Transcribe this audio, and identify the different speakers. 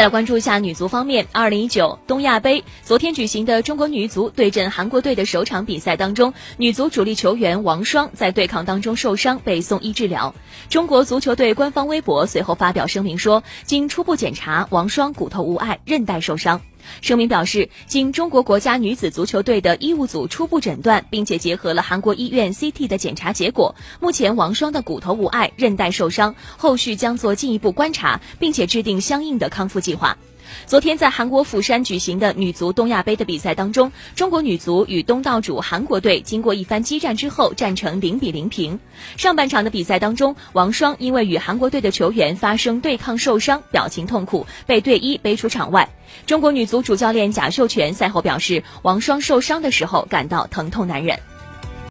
Speaker 1: 再关注一下女足方面，二零一九东亚杯昨天举行的中国女足对阵韩国队的首场比赛当中，女足主力球员王霜在对抗当中受伤，被送医治疗。中国足球队官方微博随后发表声明说，经初步检查，王霜骨头无碍，韧带受伤。声明表示，经中国国家女子足球队的医务组初步诊断，并且结合了韩国医院 CT 的检查结果，目前王霜的骨头无碍，韧带受伤，后续将做进一步观察，并且制定相应的康复计划。昨天在韩国釜山举行的女足东亚杯的比赛当中，中国女足与东道主韩国队经过一番激战之后，战成零比零平。上半场的比赛当中，王霜因为与韩国队的球员发生对抗受伤，表情痛苦，被队医背出场外。中国女足主教练贾秀全赛后表示，王霜受伤的时候感到疼痛难忍。